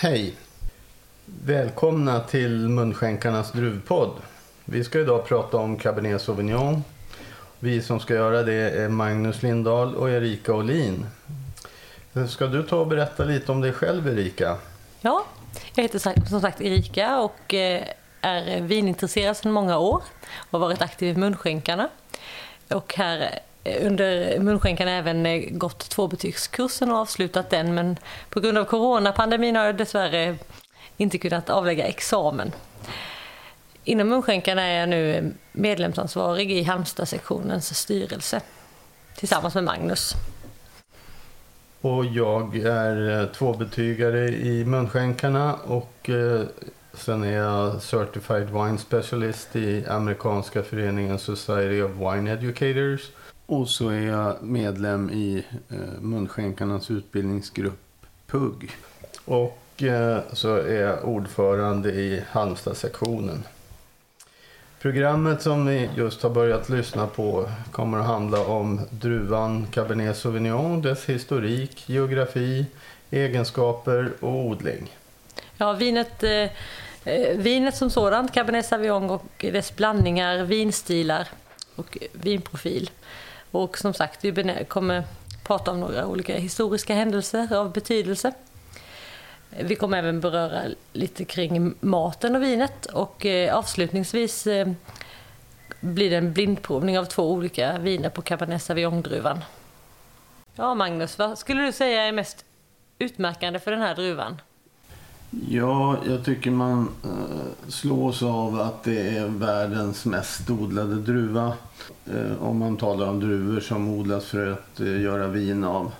Hej! Välkomna till Munskänkarnas druvpodd. Vi ska idag prata om Cabernet Sauvignon. Vi som ska göra det är Magnus Lindahl och Erika Olin. Ska du ta och berätta lite om dig själv Erika? Ja, jag heter som sagt Erika och eh, är vinintresserad sedan många år och har varit aktiv i Munskänkarna. Och här Eh, under munskänkan även eh, gått tvåbetygskursen och avslutat den men på grund av coronapandemin har jag dessvärre inte kunnat avlägga examen. Inom munskänkan är jag nu medlemsansvarig i Halmstadsektionens styrelse tillsammans med Magnus. Och jag är eh, tvåbetygare i munskänkarna och sen är jag Certified Wine Specialist i amerikanska föreningen Society of Wine Educators. Och så är jag medlem i eh, munskänkarnas utbildningsgrupp PUG. Och eh, så är jag ordförande i Halmstad-sektionen. Programmet som ni just har börjat lyssna på kommer att handla om druvan Cabernet Sauvignon, dess historik, geografi, egenskaper och odling. Ja, vinet, eh, eh vinet som sådant, Cabernet Sauvignon och dess blandningar, vinstilar och vinprofil. Och som sagt, vi kommer prata om några olika historiska händelser av betydelse. Vi kommer även beröra lite kring maten och vinet och eh, avslutningsvis eh, blir det en blindprovning av två olika viner på Cabernet Sauvignon-druvan. Ja, Magnus, vad skulle du säga är mest utmärkande för den här druvan? Ja, jag tycker man eh, slås av att det är världens mest odlade druva. Eh, om man talar om druvor som odlas för att eh, göra vin av.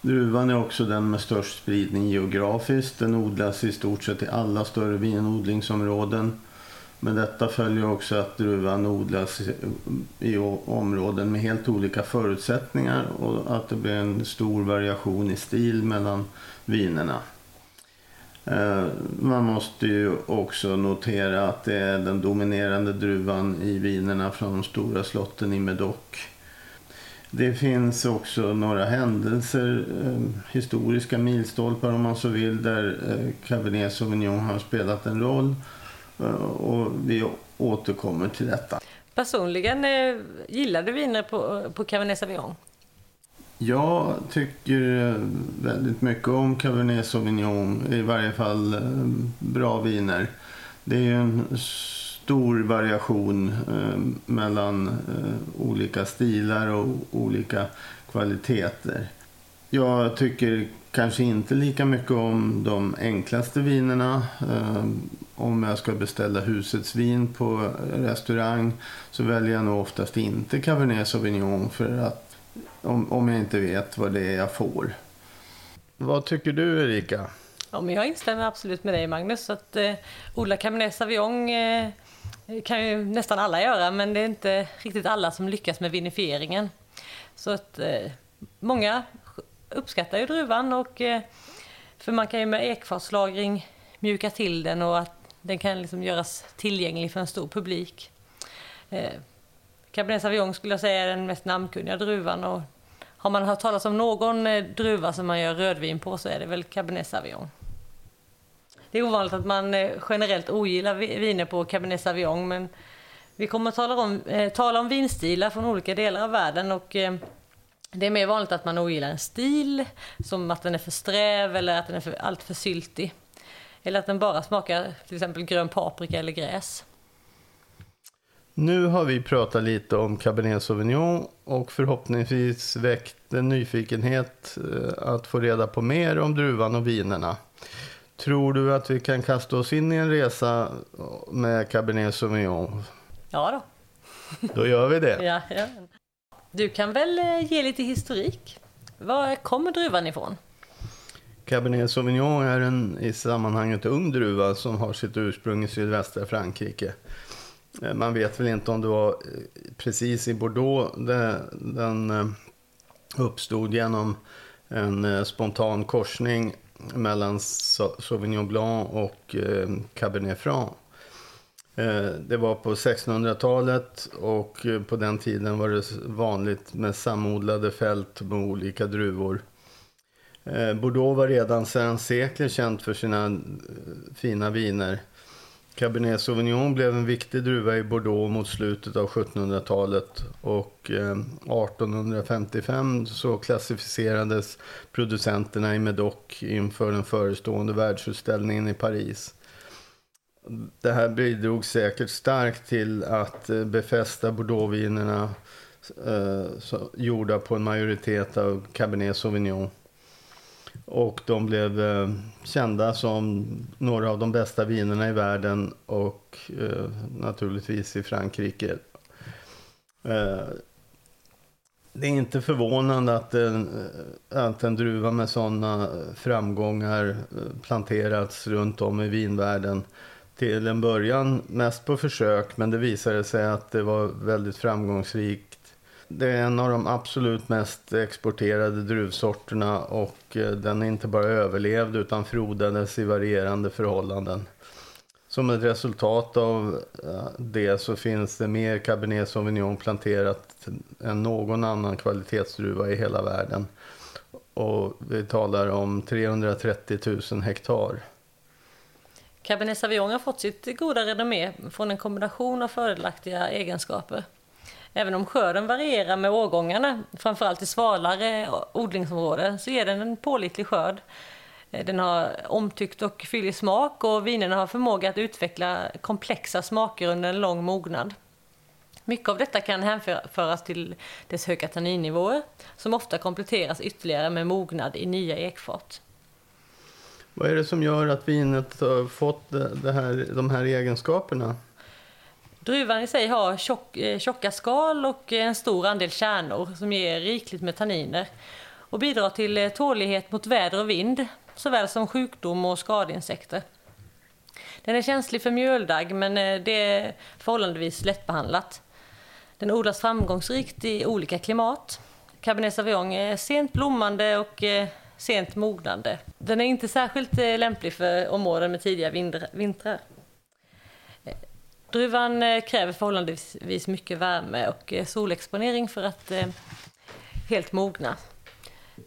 Druvan är också den med störst spridning geografiskt. Den odlas i stort sett i alla större vinodlingsområden. Men detta följer också att druvan odlas i områden med helt olika förutsättningar och att det blir en stor variation i stil mellan vinerna. Eh, man måste ju också notera att det är den dominerande druvan i vinerna från de stora slotten i Medoc det finns också några händelser, eh, historiska milstolpar om man så vill, där eh, Cabernet Sauvignon har spelat en roll. Och vi återkommer till detta. Personligen gillade gillar du viner på, på Cabernet Sauvignon? Jag tycker väldigt mycket om Cabernet Sauvignon, i varje fall eh, bra viner. Det är ju en stor variation eh, mellan eh, olika stilar och olika kvaliteter. Jag tycker kanske inte lika mycket om de enklaste vinerna. Eh, om jag ska beställa husets vin på restaurang så väljer jag nog oftast inte Cabernet Sauvignon för att om, om jag inte vet vad det är jag får. Vad tycker du Erika? Ja, men jag instämmer absolut med dig Magnus. Att eh, odla Cabernet Sauvignon eh, kan ju nästan alla göra, men det är inte riktigt alla som lyckas med vinifieringen. Så att eh, många uppskattar ju druvan och eh, för man kan ju med ekfatslagring mjuka till den och att den kan liksom göras tillgänglig för en stor publik. Eh, Cabernet Sauvignon skulle jag säga är den mest namnkunniga druvan och har man hört talas om någon eh, druva som man gör rödvin på så är det väl Cabernet Sauvignon. Det är ovanligt att man eh, generellt ogillar viner på Cabernet Sauvignon men vi kommer att tala om, eh, tala om vinstilar från olika delar av världen och eh, det är mer vanligt att man ogillar en stil, som att den är för sträv eller att den är för, allt för syltig. Eller att den bara smakar till exempel grön paprika eller gräs. Nu har vi pratat lite om Cabernet Sauvignon och förhoppningsvis väckt en nyfikenhet att få reda på mer om druvan och vinerna. Tror du att vi kan kasta oss in i en resa med Cabernet Sauvignon? Ja då. Då gör vi det. ja, ja. Du kan väl eh, ge lite historik? Var kommer druvan ifrån? Cabernet Sauvignon är en i sammanhanget ung druva som har sitt ursprung i sydvästra Frankrike. Eh, man vet väl inte om det var eh, precis i Bordeaux den eh, uppstod genom en spontan korsning mellan Sauvignon Blanc och Cabernet Franc. Det var på 1600-talet och på den tiden var det vanligt med samodlade fält med olika druvor. Bordeaux var redan sedan sekler känt för sina fina viner. Cabernet Sauvignon blev en viktig druva i Bordeaux mot slutet av 1700-talet och eh, 1855 så klassificerades producenterna i Medoc inför den förestående världsutställningen i Paris. Det här bidrog säkert starkt till att eh, befästa Bordeauxvinerna eh, gjorda på en majoritet av Cabernet Sauvignon. Och de blev eh, kända som några av de bästa vinerna i världen och eh, naturligtvis i Frankrike. Eh, det är inte förvånande att en, att en druva med sådana framgångar eh, planterats runt om i vinvärlden. Till en början mest på försök, men det visade sig att det var väldigt framgångsrikt det är en av de absolut mest exporterade druvsorterna och eh, den inte bara överlevde utan frodades i varierande förhållanden. Som ett resultat av eh, det så finns det mer Cabernet Sauvignon planterat än någon annan kvalitetsdruva i hela världen. Och vi talar om 330 000 hektar. Cabernet Sauvignon har fått sitt goda renommé från en kombination av fördelaktiga egenskaper. Även om skörden varierar med årgångarna, framförallt i svalare odlingsområden, så ger den en pålitlig skörd. Den har omtyckt och fyllig smak och vinerna har förmåga att utveckla komplexa smaker under en lång mognad. Mycket av detta kan hänföras till dess höga tanninnivåer som ofta kompletteras ytterligare med mognad i nya ekfat. Vad är det som gör att vinet har fått det här, de här egenskaperna? Druvan i sig har tjock, eh, tjocka skal och en stor andel kärnor som ger rikligt med tanniner och bidrar till eh, tålighet mot väder och vind såväl som sjukdom och skadeinsekter. Den är känslig för mjöldagg men eh, det är förhållandevis lättbehandlat. Den odlas framgångsrikt i olika klimat. Cabernet Sauvignon är sent blommande och sent mognande. Den är inte särskilt lämplig för områden med tidiga vintrar. Druvan eh, kräver förhållandevis mycket värme och eh, solexponering för att eh, helt mogna.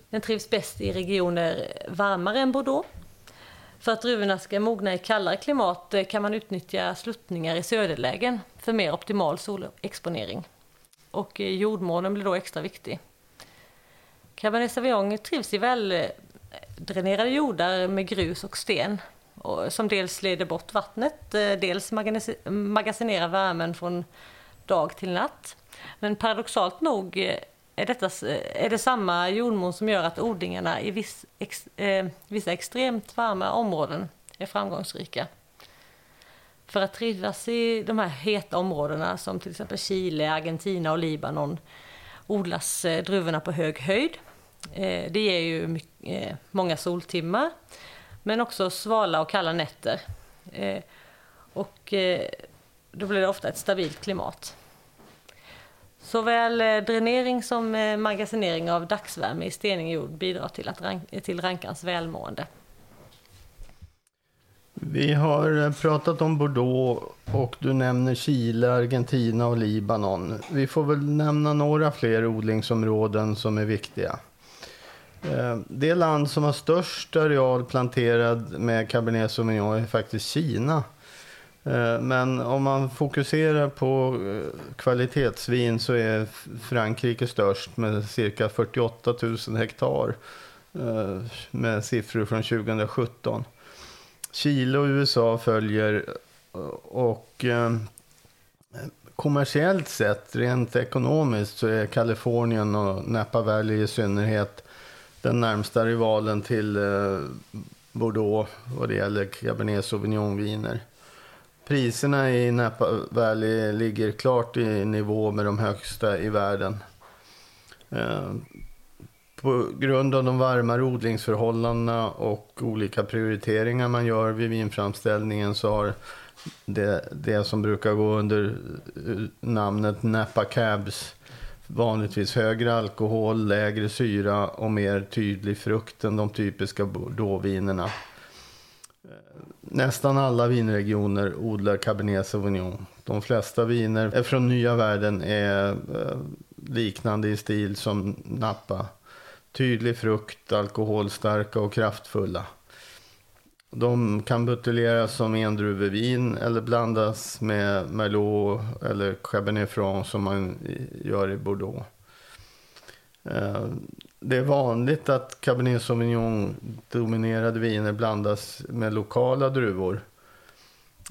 Den trivs bäst i regioner varmare än Bordeaux. För att druvorna ska mogna i kallare klimat kan man utnyttja sluttningar i söderlägen för mer optimal solexponering. Och jordmånen blir då extra viktig. Cabernet Sauvignon trivs i väldränerade jordar med grus och sten som dels leder bort vattnet, eh, dels magasinerar värmen från dag till natt. Men paradoxalt nog eh, är, detta, eh, är det samma jordmån som gör att odlingarna i viss, ex, eh, vissa extremt varma områden är framgångsrika. För att trivas i de här heta områdena som till exempel Chile, Argentina och Libanon odlas druvorna på hög höjd. Det ger ju mycket, många soltimmar men också svala och kalla nätter. Eh, och eh, då blir det ofta ett stabilt klimat. Såväl eh, dränering som eh, magasinering av dagsvärme i stenig jord bidrar till, att rank till rankans välmående. Vi har eh, pratat om Bordeaux och du nämner Chile, Argentina och Libanon. Vi får väl nämna några fler odlingsområden som är viktiga. Eh, det land som har störst areal planterad med Cabernet Sauvignon är faktiskt Kina. Eh, men om man fokuserar på eh, kvalitetsvin så är Frankrike störst med cirka 48 000 hektar med siffror från 2017. Chile och USA följer och kommersiellt sett, rent ekonomiskt, så är Kalifornien och Napa Valley i synnerhet den närmsta rivalen till eh, Bordeaux vad det gäller Cabernet Sauvignon-viner. Priserna i Napa Valley ligger klart i nivå med de högsta i världen. Eh, på grund av de varmare odlingsförhållandena och olika prioriteringar man gör vid vinframställningen så har det, det som brukar gå under eh, namnet Napa Cabs vanligtvis högre alkohol, lägre syra och mer tydlig frukt än de typiska bordeauxvinerna. Eh, nästan alla vinregioner odlar Cabernet Sauvignon. De flesta viner från nya världen är eh, liknande i stil som Napa. tydlig frukt, alkoholstarka och kraftfulla. De kan buteljeras som endruvevin eller blandas med Merlot eller Cabernet Franc som man gör i Bordeaux. Eh, det är vanligt att Cabernet Sauvignon-dominerade viner blandas med lokala druvor.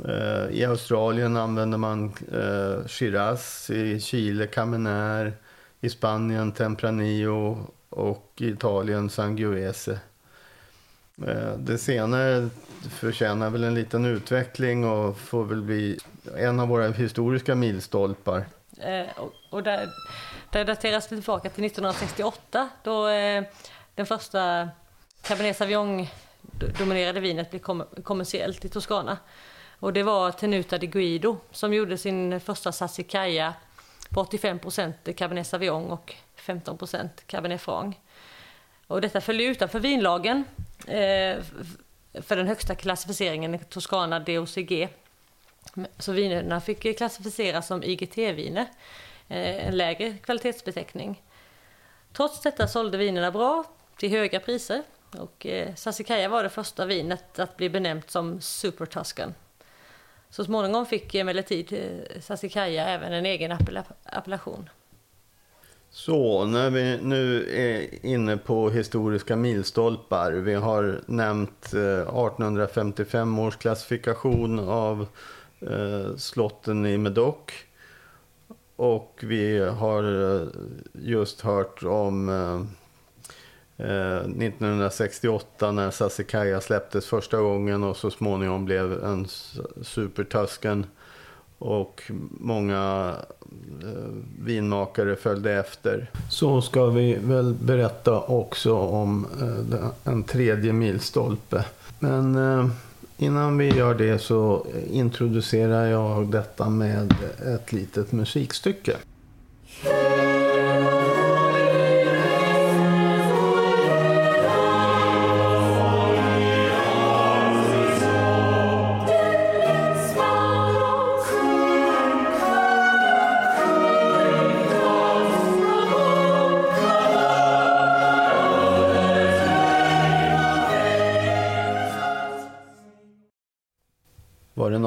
Eh, I Australien använder man eh, Shiraz, i Chile Cabernet, i Spanien Tempranillo och i Italien Sangiovese. Eh, det senare förtjänar väl en liten utveckling och får väl bli en av våra historiska milstolpar. Eh, och där, det dateras tillbaka till 1968 då eh, den första Cabernet Sauvignon dominerade vinet blev kommersiellt i Toscana. Och det var Tenuta de Guido som gjorde sin första Sassicaia på 85% Cabernet Sauvignon och 15% Cabernet Franc. Och detta följde utanför vinlagen Eh, för den högsta klassificeringen Toscana DOCG. Så vinerna fick klassificeras som IGT-viner. Eh, en lägre kvalitetsbeteckning. Trots detta sålde vinerna bra till höga priser och eh, Sassicaia var det första vinet att bli benämnt som Super Tuscan. Så småningom fick emellertid Sassicaia även en egen appellation. Så, när vi nu är inne på historiska milstolpar. Vi har nämnt eh, 1855 års klassifikation av eh, slotten i Medoc. Och vi har eh, just hört om 1968 när Sassikaia släpptes första gången och så småningom blev en supertusken. Och många eh, vinmakare följde efter. Så ska vi väl berätta också om eh, en tredje milstolpe. Men eh, Innan vi gör det så introducerar jag detta med ett litet musikstycke.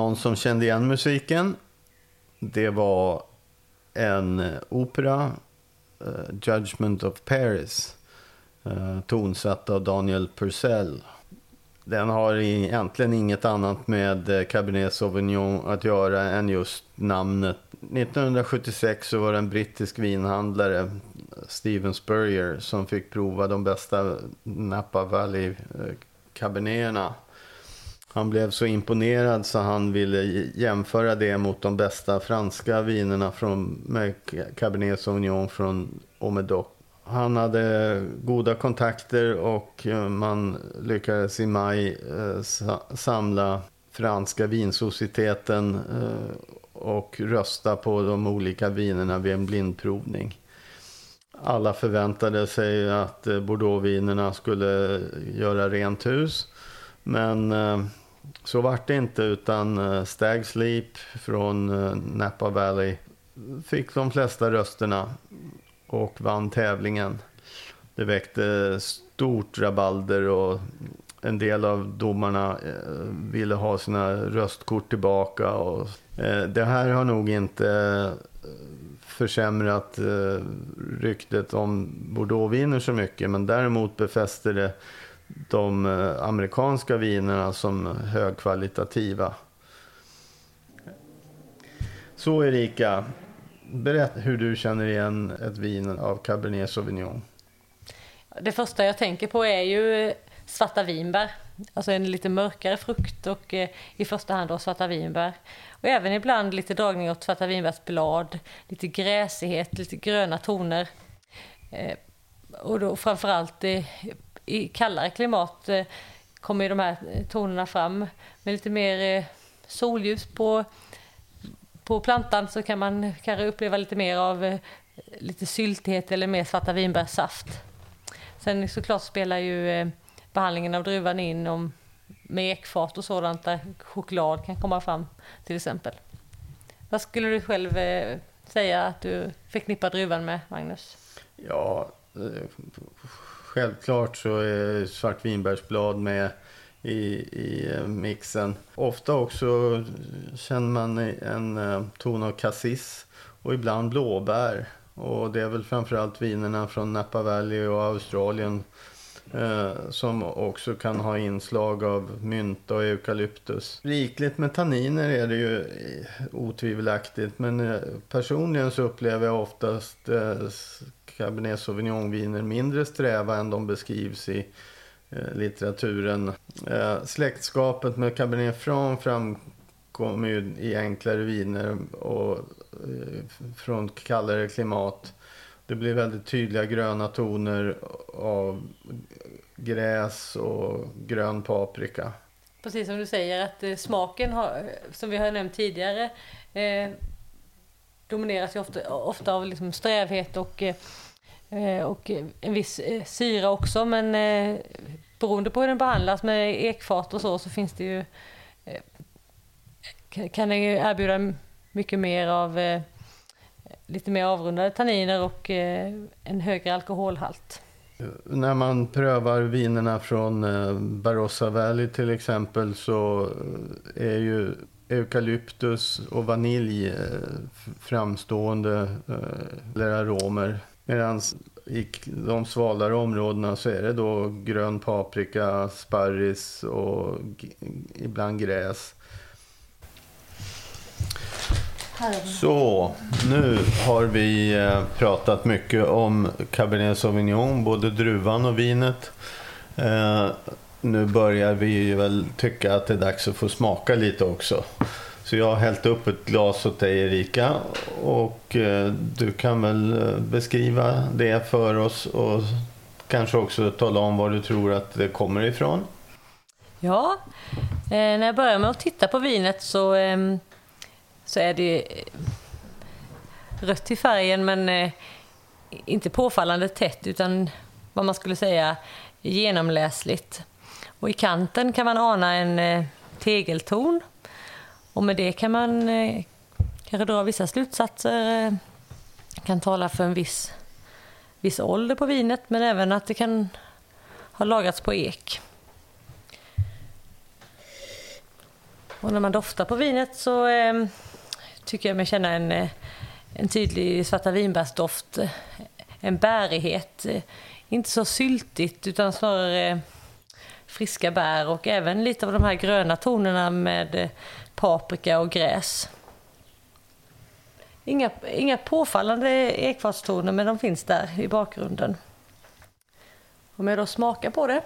Någon som kände igen musiken? Det var en eh, opera, uh, Judgment of Paris, uh, tonsatt av Daniel Purcell. Den har egentligen inget annat med Cabernet Sauvignon att göra än just namnet. 1976 så var det en brittisk vinhandlare, Steven Spurrier, som fick prova de bästa Napa Valley Caberneterna. Han blev så imponerad så han ville jämföra det mot de bästa franska vinerna från, med Cabernet Sauvignon från Omedoc. Han hade goda kontakter och eh, man lyckades i maj eh, samla franska vinsocieteten eh, och rösta på de olika vinerna vid en blindprovning. Alla förväntade sig att Bordeauxvinerna skulle göra rent hus. Men så vart det inte utan eh, Stag Sleep från eh, Napa Valley fick de flesta rösterna och vann tävlingen. Det väckte stort rabalder och en del av domarna eh, ville ha sina röstkort tillbaka. Och, det här har nog inte försämrat ryktet om Bordeaux vinner så mycket men däremot befäster det de eh, amerikanska vinerna som högkvalitativa. Så Erika, berätta hur du känner igen ett vin av Cabernet Sauvignon. Det första jag tänker på är ju svarta vinbär. Alltså en lite mörkare frukt och eh, i första hand då svarta vinbär. Och även ibland lite dragning åt svarta vinbärsblad, lite gräsighet, lite gröna toner. Eh, och då framförallt i kallare klimat eh, kommer ju de här eh, tonerna fram. Med lite mer eh, solljus på, på plantan så kan man kanske uppleva lite mer av lite syltighet eller mer svarta vinbärssaft. Sen såklart spelar ju behandlingen av druvan in om med ekfat och sådant där choklad kan komma fram till exempel. Vad skulle du själv säga att du förknippar druvan med, Magnus? Ja, Eh, självklart så är svartvinbärsblad med i, i eh, mixen. Ofta också känner man en eh, ton av cassis och ibland blåbär. Och det är väl framförallt vinerna från Napa Valley och Australien eh, som också kan ha inslag av mynta och eukalyptus. Rikligt med tanniner är det ju eh, otvivelaktigt men eh, personligen så upplever jag oftast eh, Cabernet Sauvignon-viner mindre sträva än de beskrivs i eh, litteraturen. Eh, släktskapet med Cabernet Franc framkommer ju i enklare viner och från kallare klimat. Det blir väldigt tydliga gröna toner av gräs och grön paprika. Precis som du säger att eh, smaken har, som vi har nämnt tidigare eh, domineras ju ofta, ofta av liksom strävhet och, eh, och en viss eh, syra också men eh, beroende på hur den behandlas med ekfat och så så finns det ju eh, kan den ju erbjuda mycket mer av eh, lite mer avrundade tanniner och eh, en högre alkoholhalt. När man prövar vinerna från eh, Barossa Valley till exempel så eh, är ju eukalyptus och vanilj eh, framstående eller aromer. Medan i de svalare områdena så är det då grön paprika, sparris och ibland gräs. Så, nu har vi eh, pratat mycket om Cabernet Sauvignon, både druvan och vinet. Eh, nu börjar vi väl tycka att det är dags att få smaka lite också. Så jag har hällt upp ett glas åt dig Erika och eh, du kan väl beskriva det för oss och kanske också tala om var du tror att det kommer ifrån. Ja, när jag börjar med att titta på vinet så ehm, så är det eh, rött i färgen men eh, inte påfallande tätt utan vad man skulle säga genomläsligt. Och i kanten kan man ana en eh, tegelton och med det kan man kanske dra vissa slutsatser. kan tala för en viss, viss ålder på vinet men även att det kan ha lagrats på ek. Och när man doftar på vinet så tycker jag mig känna en, eh, en tydlig svarta vinbärsdoft. Eh, en bärighet. Eh, inte så syltigt utan snarare friska bär och även lite av de här gröna tonerna med paprika och gräs. Inga, inga påfallande ekfatstoner men de finns där i bakgrunden. Om jag då smakar på det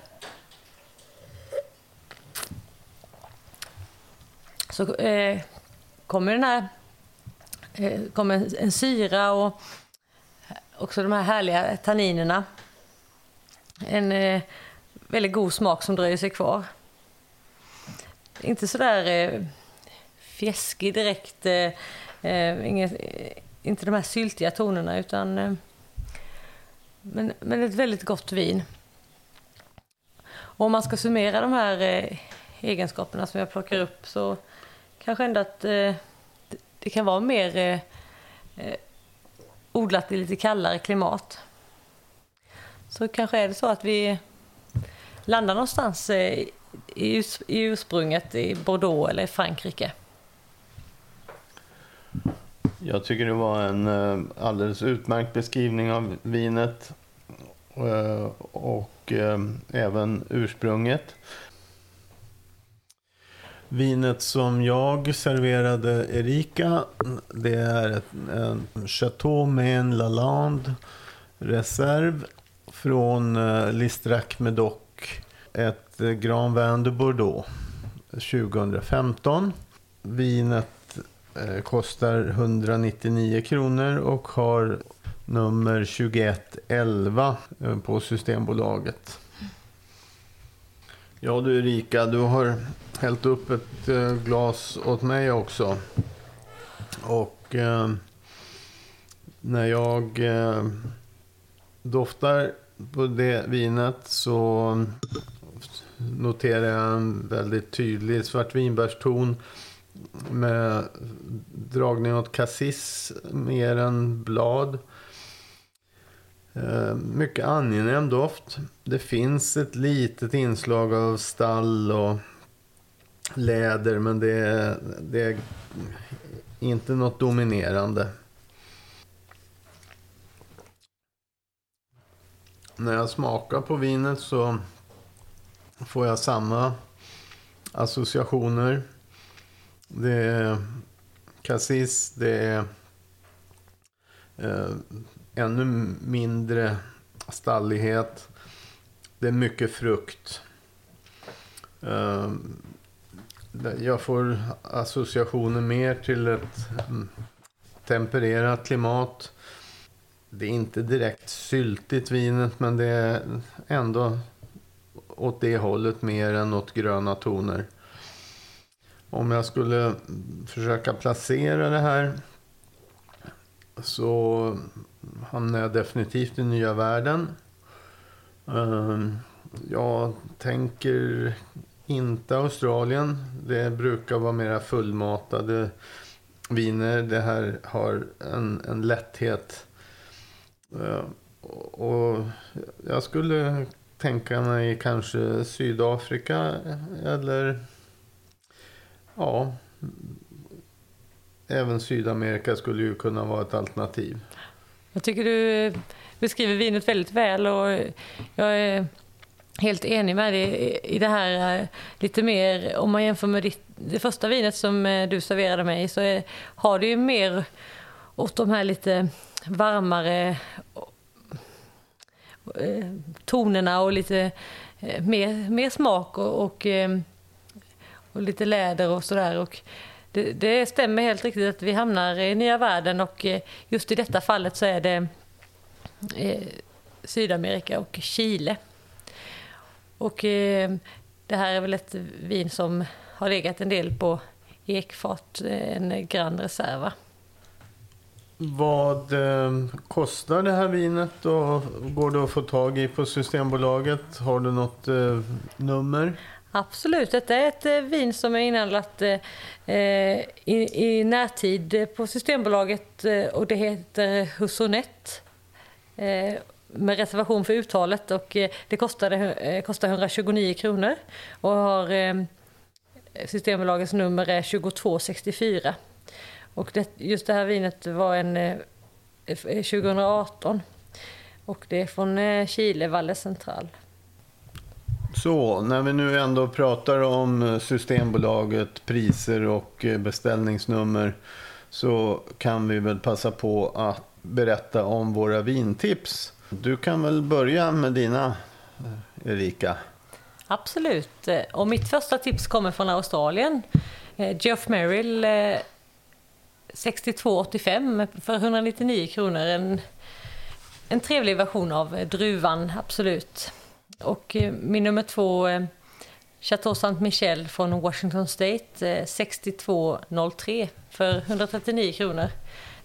så eh, kommer den här kom kommer en, en syra och också de här härliga tanninerna. En eh, väldigt god smak som dröjer sig kvar. Inte sådär eh, fjäskig direkt, eh, eh inget, eh, inte de här syltiga tonerna utan eh, men, men ett väldigt gott vin. Och om man ska summera de här eh, egenskaperna som jag plockar upp så kanske ändå att eh, det kan vara mer eh, eh, odlat i lite kallare klimat. Så kanske är det så att vi landar någonstans eh, i, i ursprunget i Bordeaux eller i Frankrike. Jag tycker det var en eh, alldeles utmärkt beskrivning av vinet eh, och eh, även ursprunget. Vinet som jag serverade Erika, det är ett, en Chateau Maine Lalande Reserve från eh, Listrac Medoc. Ett eh, Grand Vin de Bordeaux 2015. Vinet eh, kostar 199 kronor och har nummer 2111 eh, på Systembolaget. Ja du Erika, du har hällt upp ett eh, glas åt mig också. Och eh, när jag eh, doftar på det vinet så noterar jag en väldigt tydlig svartvinbärston med dragning åt cassis mer än blad. Eh, mycket angenäm doft. Det finns ett litet inslag av stall och läder men det är, det är inte något dominerande. När jag smakar på vinet så får jag samma associationer. Det är cassis, det är eh, ännu mindre stallighet. Det är mycket frukt. Ehm, jag får associationer mer till ett mm, tempererat klimat. Det är inte direkt syltigt vinet men det är ändå åt det hållet mer än åt gröna toner. Om jag skulle försöka placera det här så hamnar jag definitivt i nya världen. Ehm, jag tänker inte Australien. Det brukar vara mera fullmatade viner. Det här har en, en lätthet. Ehm, och jag skulle tänka mig kanske Sydafrika eller ja, även Sydamerika skulle ju kunna vara ett alternativ. Jag tycker du eh, beskriver vinet väldigt väl och eh, jag är helt enig med dig i det här eh, lite mer, om man jämför med ditt, det första vinet som du serverade mig så är, har det ju mer åt de här lite varmare tonerna och lite mer, mer smak och, och, och lite läder och sådär. Det, det stämmer helt riktigt att vi hamnar i nya världen och eh, just i detta fallet så är det eh, Sydamerika och Chile. Och eh, det här är väl ett vin som har legat en del på ekfat, en Grand Reserva. Vad kostar det här vinet och går det att få tag i på Systembolaget? Har du något nummer? Absolut, detta är ett eh, vin som är inhandlat eh, eh, i, i närtid på Systembolaget eh, och det heter Husonett med reservation för uttalet och det kostade, kostar 129 kronor och har Systembolagets nummer är 2264. Och det, just det här vinet var en 2018 och det är från Chile, Valle Central. Så, när vi nu ändå pratar om eh, Systembolaget, priser och eh, beställningsnummer så kan vi väl passa på att berätta om våra vintips. Du kan väl börja med dina, eh, Erika? Absolut. Och mitt första tips kommer från Australien. Geoff Merrill 62,85 för 199 kronor. En, en trevlig version av druvan, absolut. Och eh, min nummer två, eh, Chateau Saint Michel från Washington State, eh, 62,03 för 139 kronor.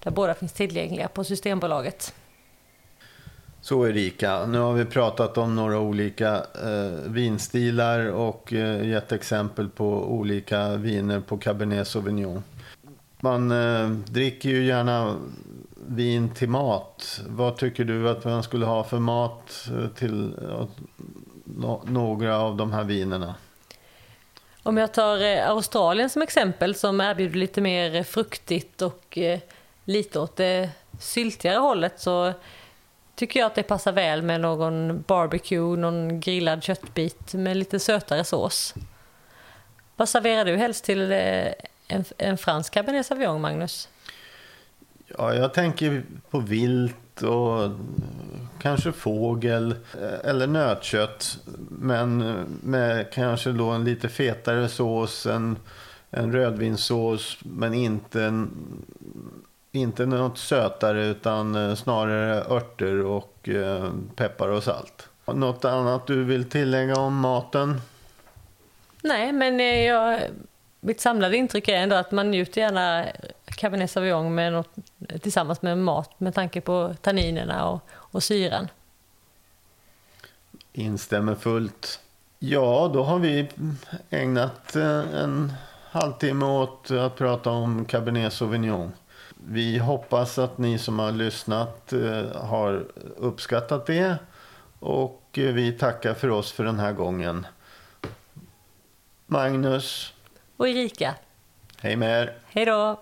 Där båda finns tillgängliga på Systembolaget. Så Erika, nu har vi pratat om några olika eh, vinstilar och eh, gett exempel på olika viner på Cabernet Sauvignon. Man eh, dricker ju gärna vin till mat. Vad tycker du att man skulle ha för mat eh, till eh, några av de här vinerna? Om jag tar eh, Australien som exempel som erbjuder lite mer fruktigt och lite åt det syltigare hållet så tycker jag att det passar väl med någon barbecue, någon grillad köttbit med lite sötare sås. Vad serverar du helst till en, en fransk cabernet sauvignon, Magnus? Ja, jag tänker på vilt och kanske fågel eh, eller nötkött. Men med kanske då en lite fetare sås, en, en rödvinssås men inte en inte något sötare utan eh, snarare örter och eh, peppar och salt. Något annat du vill tillägga om maten? Nej, men jag, mitt samlade intryck är ändå att man njuter gärna Cabernet Sauvignon med något, tillsammans med mat med tanke på tanninerna och, och syran. Instämmer fullt. Ja, då har vi ägnat en halvtimme åt att prata om Cabernet Sauvignon. vi hoppas att ni som har lyssnat eh, har uppskattat det. Och eh, vi tackar för oss för den här gången. Magnus, Och Erika, hej med er. hej då!